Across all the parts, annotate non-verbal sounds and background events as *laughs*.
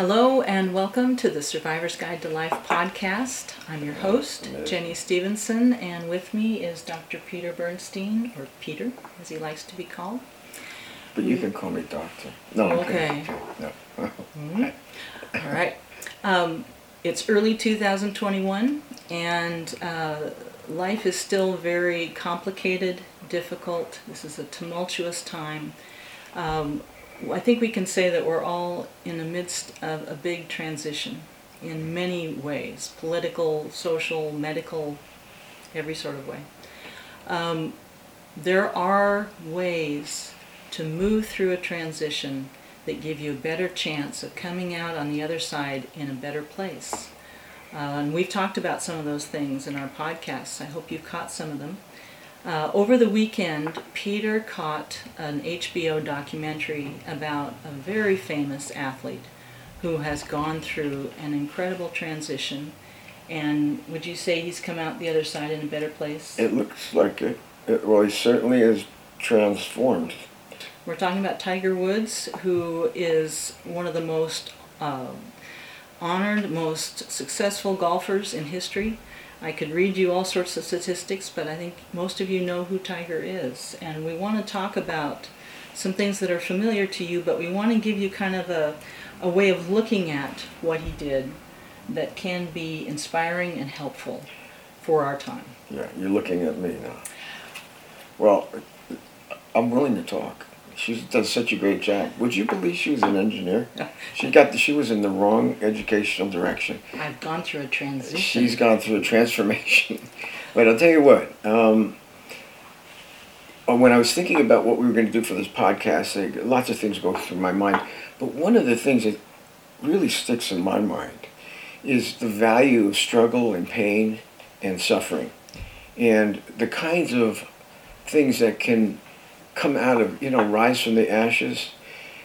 Hello and welcome to the Survivor's Guide to Life podcast. I'm your host, Jenny Stevenson, and with me is Dr. Peter Bernstein, or Peter, as he likes to be called. But you can call me doctor. No, Okay. No. Mhm. All right. Um, it's early 2021, and uh, life is still very complicated, difficult. This is a tumultuous time. Um, I think we can say that we're all in the midst of a big transition in many ways political, social, medical, every sort of way. Um, there are ways to move through a transition that give you a better chance of coming out on the other side in a better place. Uh, and we've talked about some of those things in our podcasts. I hope you've caught some of them. Uh, over the weekend, Peter caught an HBO documentary about a very famous athlete who has gone through an incredible transition. And would you say he's come out the other side in a better place? It looks like it. it. Well, he certainly is transformed. We're talking about Tiger Woods, who is one of the most um honored, most successful golfers in history. I could read you all sorts of statistics, but I think most of you know who Tiger is. And we want to talk about some things that are familiar to you, but we want to give you kind of a, a way of looking at what he did that can be inspiring and helpful for our time. Yeah, you're looking at me now. Well, I'm willing to talk. She does such a great job. Would you believe she was an engineer? She got the, she was in the wrong educational direction. I've gone through a transition. She's gone through a transformation. *laughs* but I'll tell you what. Um, when I was thinking about what we were going to do for this podcast, like, lots of things go through my mind. But one of the things that really sticks in my mind is the value of struggle and pain and suffering, and the kinds of things that can come out of you know rise from the ashes.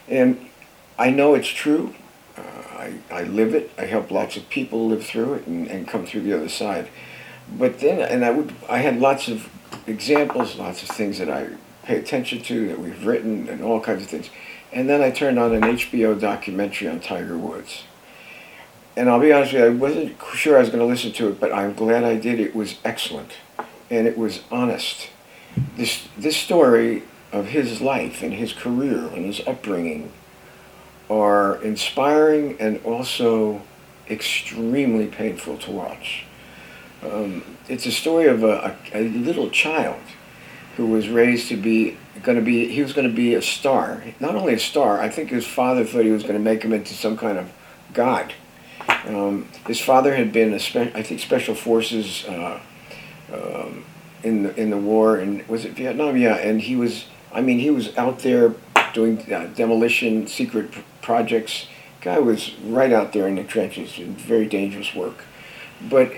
And I know it's true. Uh, I, I live it. I help lots of people live through it and, and come through the other side. But then, and I would, I had lots of examples, lots of things that I pay attention to that we've written and all kinds of things. And then I turned on an HBO documentary on Tiger Woods. And I'll be honest with you, I wasn't sure I was going to listen to it, but I'm glad I did. It was excellent, and it was honest. This this story of his life and his career and his upbringing are inspiring and also extremely painful to watch. Um, it's a story of a, a, a little child who was raised to be going to be he was going to be a star. Not only a star i think his father thought he was going to make him into some kind of god. Um, his father had been a spe- i think special forces uh, um, in the in the war and was it vietnam? Yeah and he was i mean he was out there doing uh, demolition secret projects guy was right out there in the trenches in very dangerous work but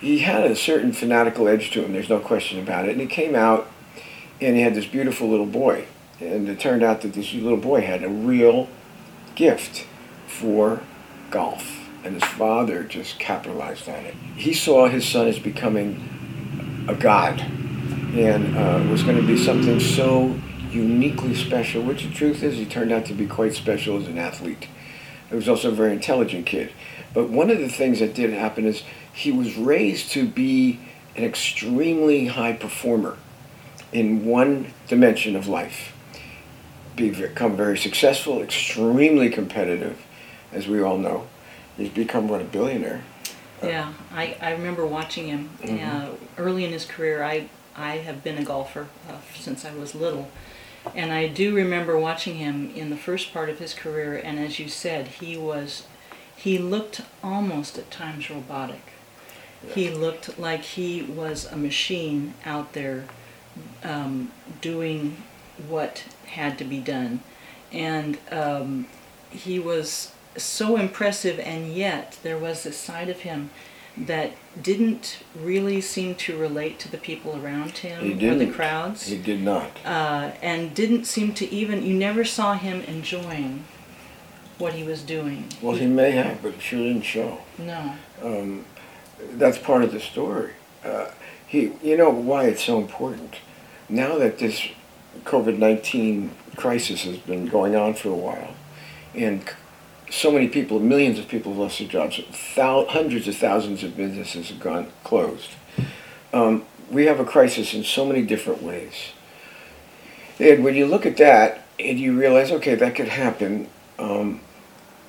he had a certain fanatical edge to him there's no question about it and he came out and he had this beautiful little boy. And it turned out that this little boy had a real gift for golf. And his father just capitalized on it. He saw his son as becoming a god and uh, was going to be something so uniquely special, which the truth is, he turned out to be quite special as an athlete. He was also a very intelligent kid. But one of the things that did happen is he was raised to be an extremely high performer in one dimension of life. Become very successful, extremely competitive, as we all know. He's become what a billionaire. Yeah, I, I remember watching him Mhm. uh, early in his career. I I have been a golfer uh, since I was little, and I do remember watching him in the first part of his career. And as you said, he was he looked almost at times robotic. He looked like he was a machine out there um, doing what had to be done, and um, he was so impressive. And yet there was this side of him that didn't really seem to relate to the people around him or the crowds, He did not. uh, and didn't seem to even. You never saw him enjoying what he was doing. Well, he may have, but it sure didn't show. No. Um, that's part of the story. Uh, he, you know why it's so important. Now that this COVID nineteen crisis has been going on for a while, and so many people, millions of people have lost their jobs. Thou- hundreds of thousands of businesses have gone closed. Um, we have a crisis in so many different ways. And when you look at that and you realize, okay, that could happen, um,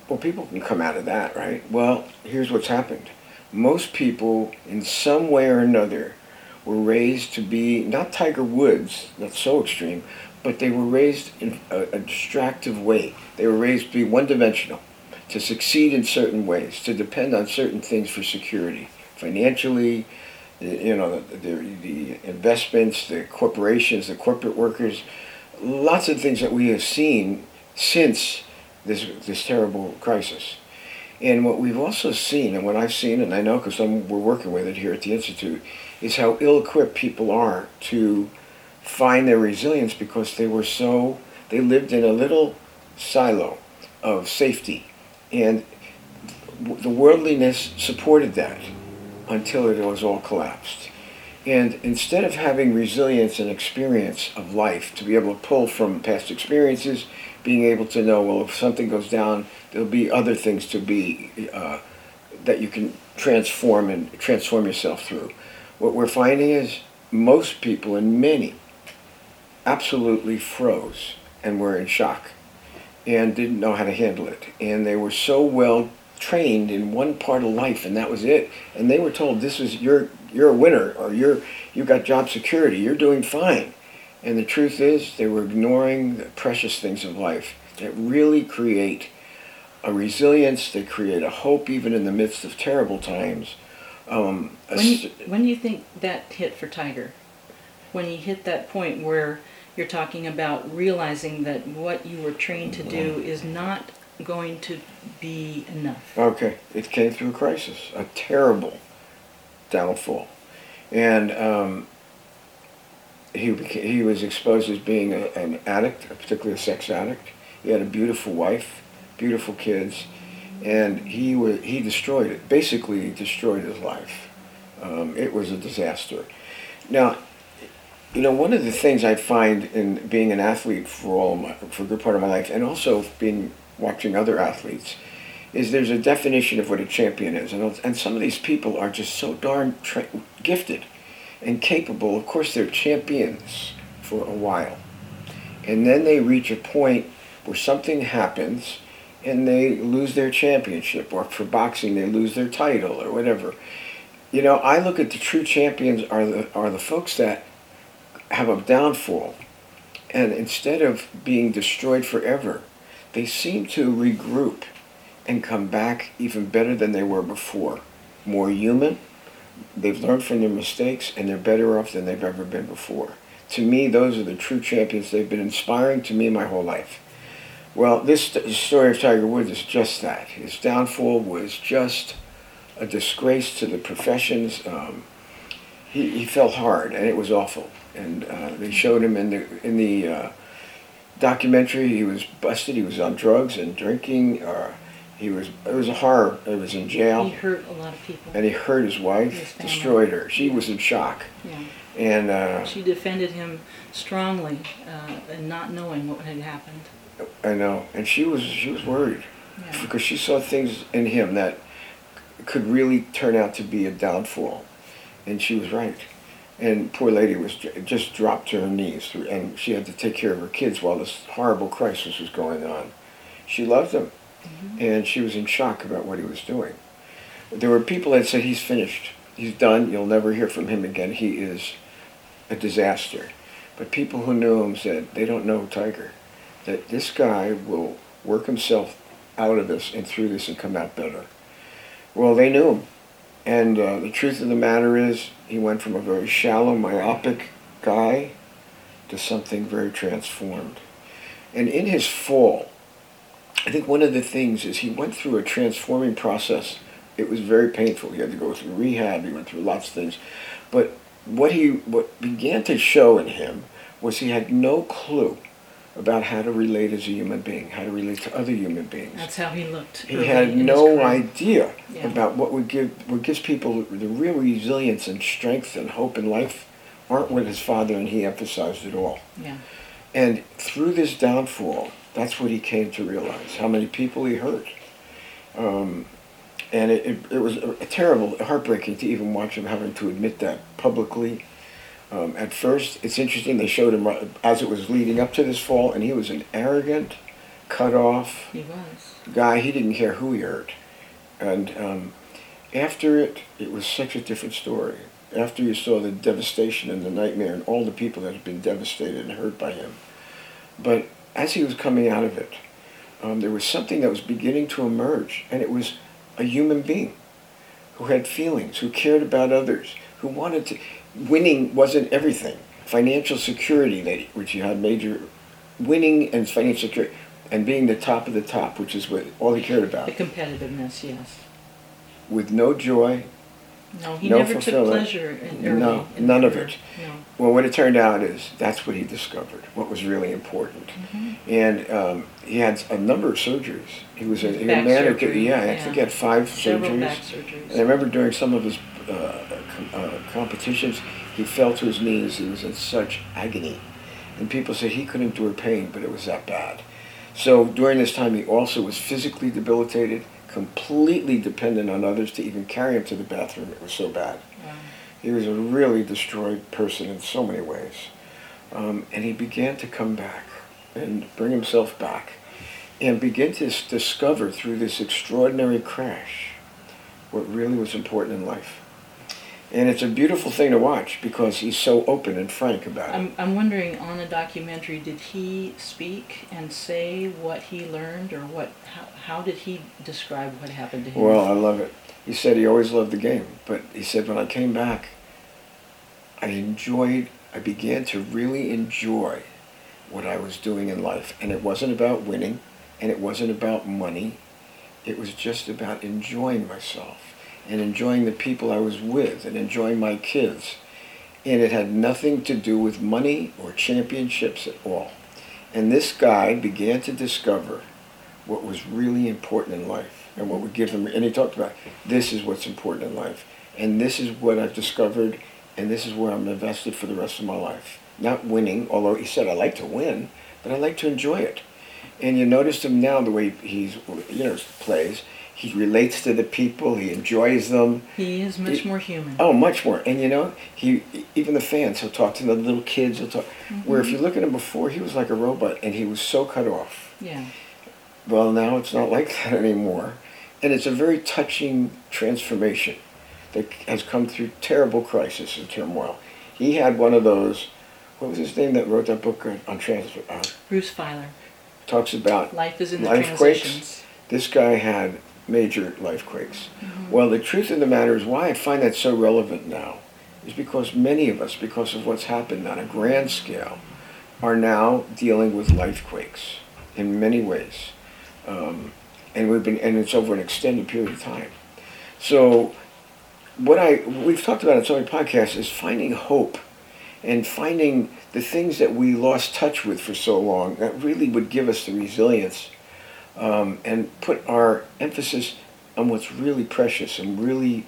well, people can come out of that, right? Well, here's what's happened. Most people, in some way or another, were raised to be not Tiger Woods, that's so extreme, but they were raised in a, a distractive way. They were raised to be one dimensional, to succeed in certain ways, to depend on certain things for security, financially, you know, the, the, investments, the corporations, the corporate workers, lots of things that we have seen since this, this terrible crisis. And what we've also seen, and what I've seen, and I know because we're working with it here at the Institute, is how ill equipped people are to find their resilience because they were so, they lived in a little silo of safety. And the worldliness supported that until it was all collapsed. And instead of having resilience and experience of life to be able to pull from past experiences, being able to know, well, if something goes down, there'll be other things to be uh, that you can transform and transform yourself through. What we're finding is most people, and many, absolutely froze and were in shock and didn't know how to handle it. And they were so well trained in one part of life and that was it. And they were told this is you're you're a winner or you're you got job security, you're doing fine. And the truth is they were ignoring the precious things of life that really create a resilience, they create a hope even in the midst of terrible times. Um, when, you, when do you think that hit for Tiger? When he hit that point where you're talking about realizing that what you were trained to do is not going to be enough. Okay, it came through a crisis, a terrible downfall, and um, he became, he was exposed as being a, an addict, particularly a sex addict. He had a beautiful wife, beautiful kids, and he was he destroyed it. Basically, destroyed his life. Um, it was a disaster. Now, you know, one of the things I find in being an athlete for all my, for a good part of my life, and also being watching other athletes is there's a definition of what a champion is. And, and some of these people are just so darn tra- gifted and capable. Of course, they're champions for a while. And then they reach a point where something happens and they lose their championship, or for boxing, they lose their title, or whatever. You know, I look at the true champions are the, are the folks that have a downfall, and instead of being destroyed forever, they seem to regroup and come back even better than they were before. More human, they've learned from their mistakes, and they're better off than they've ever been before. To me, those are the true champions. They've been inspiring to me my whole life. Well, this story of Tiger Woods is just that. His downfall was just a disgrace to the professions. Um, he, he fell hard, and it was awful. And uh, they showed him in the in the uh, documentary. He was busted. He was on drugs and drinking. Uh, he was. It was a horror. He was in jail. He hurt a lot of people. And he hurt his wife. His destroyed her. She yeah. was in shock. Yeah. And uh, she defended him strongly, uh, and not knowing what had happened. I know, and she was she was worried yeah. because she saw things in him that could really turn out to be a downfall, and she was right and poor lady was just dropped to her knees and she had to take care of her kids while this horrible crisis was going on. She loved him. Mm-hmm. and she was in shock about what he was doing. There were people that said he's finished. He's done. You'll never hear from him again. He is a disaster. But people who knew him said they don't know tiger that this guy will work himself out of this and through this and come out better. Well they knew him and uh, the truth of the matter is, he went from a very shallow, myopic guy to something very transformed. And in his fall, I think one of the things is he went through a transforming process. It was very painful. He had to go through rehab. He went through lots of things. But what he what began to show in him was he had no clue about how to relate as a human being, how to relate to other human beings. That's how he looked. He had no idea yeah. about what would give what gives people the real resilience and strength and hope in life aren't what his father and he emphasized at all. Yeah. And through this downfall, that's what he came to realize. How many people he hurt. Um, and it, it, it was terrible, heartbreaking to even watch him having to admit that publicly. Um, at first, it's interesting, they showed him as it was leading up to this fall, and he was an arrogant, cut off He guy. He didn't care who he hurt. And um, after it, it was such a different story. After you saw the devastation and the nightmare and all the people that had been devastated and hurt by him. But as he was coming out of it, um, there was something that was beginning to emerge, and it was a human being who had feelings, who cared about others, who wanted to. Winning wasn't everything. Financial security, that which he had major, winning and financial security, and being the top of the top, which is what all he cared about, The competitiveness, yes. with no joy. No, he No never took pleasure in early No, in none of it. No. Well, what it turned out is that's what he discovered, what was really important. Mm-hmm. And um, he had a number of surgeries. He was a, he Back a man who could, surgery, yeah, I think he had five Several surgeries. back surgeries. And I remember during some of his uh, com- uh, competitions, he fell to his knees. He was in such agony. And people said he couldn't endure pain, but it was that bad. So during this time, he also was physically debilitated, completely dependent on others to even carry him to the bathroom. It was so bad. Wow. He was a really destroyed person in so many ways. Um, and he began to come back and bring himself back and begin to discover through this extraordinary crash what really was important in life. And it's a beautiful thing to watch because he's so open and frank about it. I'm, I'm wondering on the documentary, did he speak and say what he learned or what, how, how did he describe what happened to him? Well, I love it. He said he always loved the game, but he said when I came back, I enjoyed, I began to really enjoy what I was doing in life. And it wasn't about winning, and it wasn't about money. It was just about enjoying myself and enjoying the people I was with and enjoying my kids. And it had nothing to do with money or championships at all. And this guy began to discover what was really important in life and what would give him and he talked about this is what's important in life and this is what I've discovered and this is where I'm invested for the rest of my life. Not winning, although he said I like to win, but I like to enjoy it. And you notice him now the way he's you know plays. He relates to the people. He enjoys them. he is much he- more human. Oh, much more. And you know, he even the fans. He'll talk to the little kids. He'll talk. Where if you look at him before, he was like a robot, and he was so cut off. Yeah. Well, now it's not like that anymore. And it's a very touching transformation that has come through terrible crisis and turmoil. He had one of those, what was his name that wrote that book on, on trans, uh, Bruce Feiler. talks about Life is in the Life quakes? transitions. this guy had major life quakes. Well, the truth of the matter is why I find that so relevant now is because many of us, because of what's happened on a grand scale, are now dealing with life quakes in many ways. Um, and we've been, and it's over an extended period of time. So, what I we've talked about in so many podcasts is finding hope, and finding the things that we lost touch with for so long that really would give us the resilience, um, and put our emphasis on what's really precious and really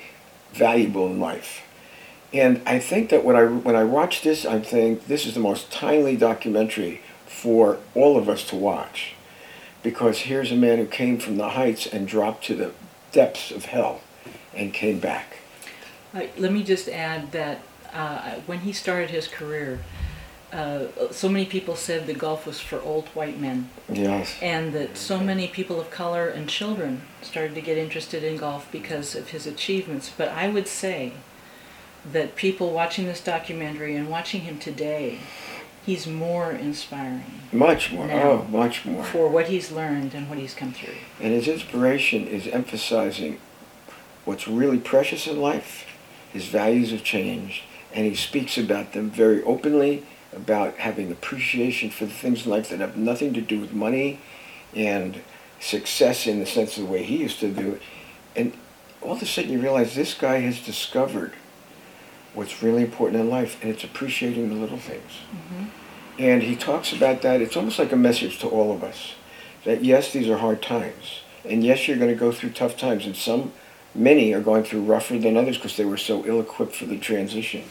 valuable in life. And I think that when I when I watch this, I think this is the most timely documentary for all of us to watch, because here's a man who came from the heights and dropped to the depths of hell, and came back. Uh, let me just add that uh, when he started his career, uh, so many people said the golf was for old white men, Yes. and that so many people of color and children started to get interested in golf because of his achievements. But I would say that people watching this documentary and watching him today, he's more inspiring Much more. Oh, much more. for what he's learned and what he's come through. And his inspiration is emphasizing what's really precious in life. His values have changed, and he speaks about them very openly about having appreciation for the things in life that have nothing to do with money and success in the sense of the way he used to do it. And all of a sudden you realize this guy has discovered what's really important in life, and it's appreciating the little things. Mm-hmm. And he talks about that. It's almost like a message to all of us that yes, these are hard times. And yes, you're going to go through tough times. And some, many are going through rougher than others because they were so ill equipped for the transition.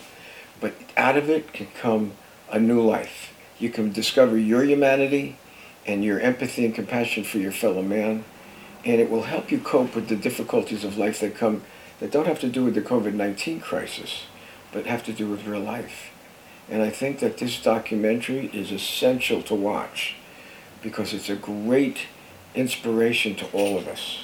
But out of it can come a new life. You can discover your humanity and your empathy and compassion for your fellow man. and it will help you cope with the difficulties of life that come that don't have to do with the COVID 19 crisis, but have to do with real life. And I think that this documentary is essential to watch because it's a great inspiration to all of us.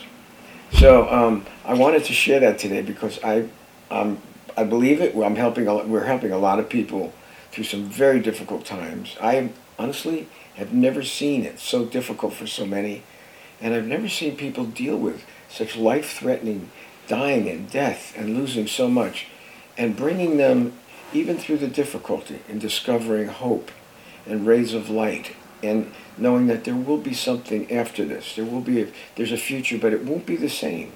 So um, I wanted to share that today because I, um, I believe it. I'm helping. A, we're helping a lot of people through some very difficult times. I honestly have never seen it so difficult for so many, and I've never seen people deal with such life-threatening dying and death and losing so much, and bringing them even through the difficulty in discovering hope and rays of light and knowing that there will be something after this. There will be a, there's a future, but it won't be the same.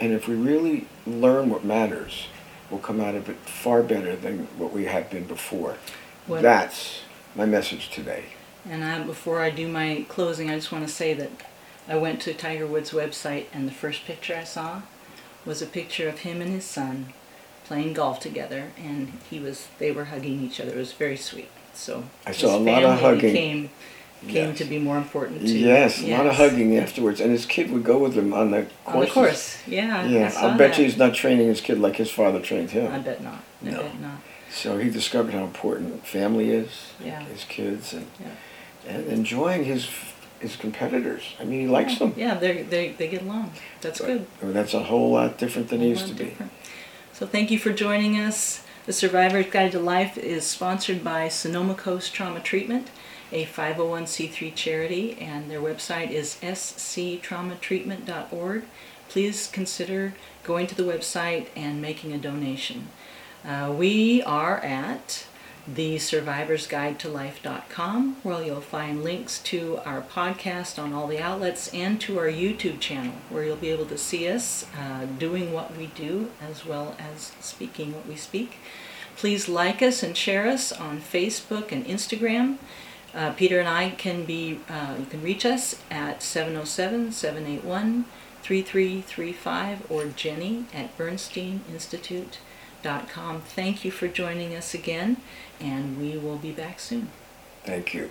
And if we really learn what matters, we'll come out of it far better than what we have been before. What, That's my message today. And I, before I do my closing, I just want to say that I went to Tiger Woods' website, and the first picture I saw was a picture of him and his son playing golf together, and he was they were hugging each other. It was very sweet. So I saw a lot of hugging. Came, came yes. to be more important too. Yes, yes, a lot of hugging afterwards, and his kid would go with him on the course. On the course, yeah. Yeah, I will bet you he's not training his kid like his father trained him. I bet not. I no. bet not. So he discovered how important family is, yeah. his kids, and yeah. and enjoying his his competitors. I mean, he likes yeah. them. Yeah, they they they get along. That's but, good. I mean, that's a whole lot different than it used to different. be. So thank you for joining us. The Survivor's Guide to Life is sponsored by Sonoma Coast Trauma Treatment, a 501c3 charity, and their website is sctraumatreatment.org. Please consider going to the website and making a donation. Uh, we are at the survivors guide to life.com where you'll find links to our podcast on all the outlets and to our youtube channel where you'll be able to see us uh, doing what we do as well as speaking what we speak please like us and share us on facebook and instagram uh, peter and i can be uh, you can reach us at 707-781-3335 or jenny at bernsteininstitute.com thank you for joining us again and we will be back soon. Thank you.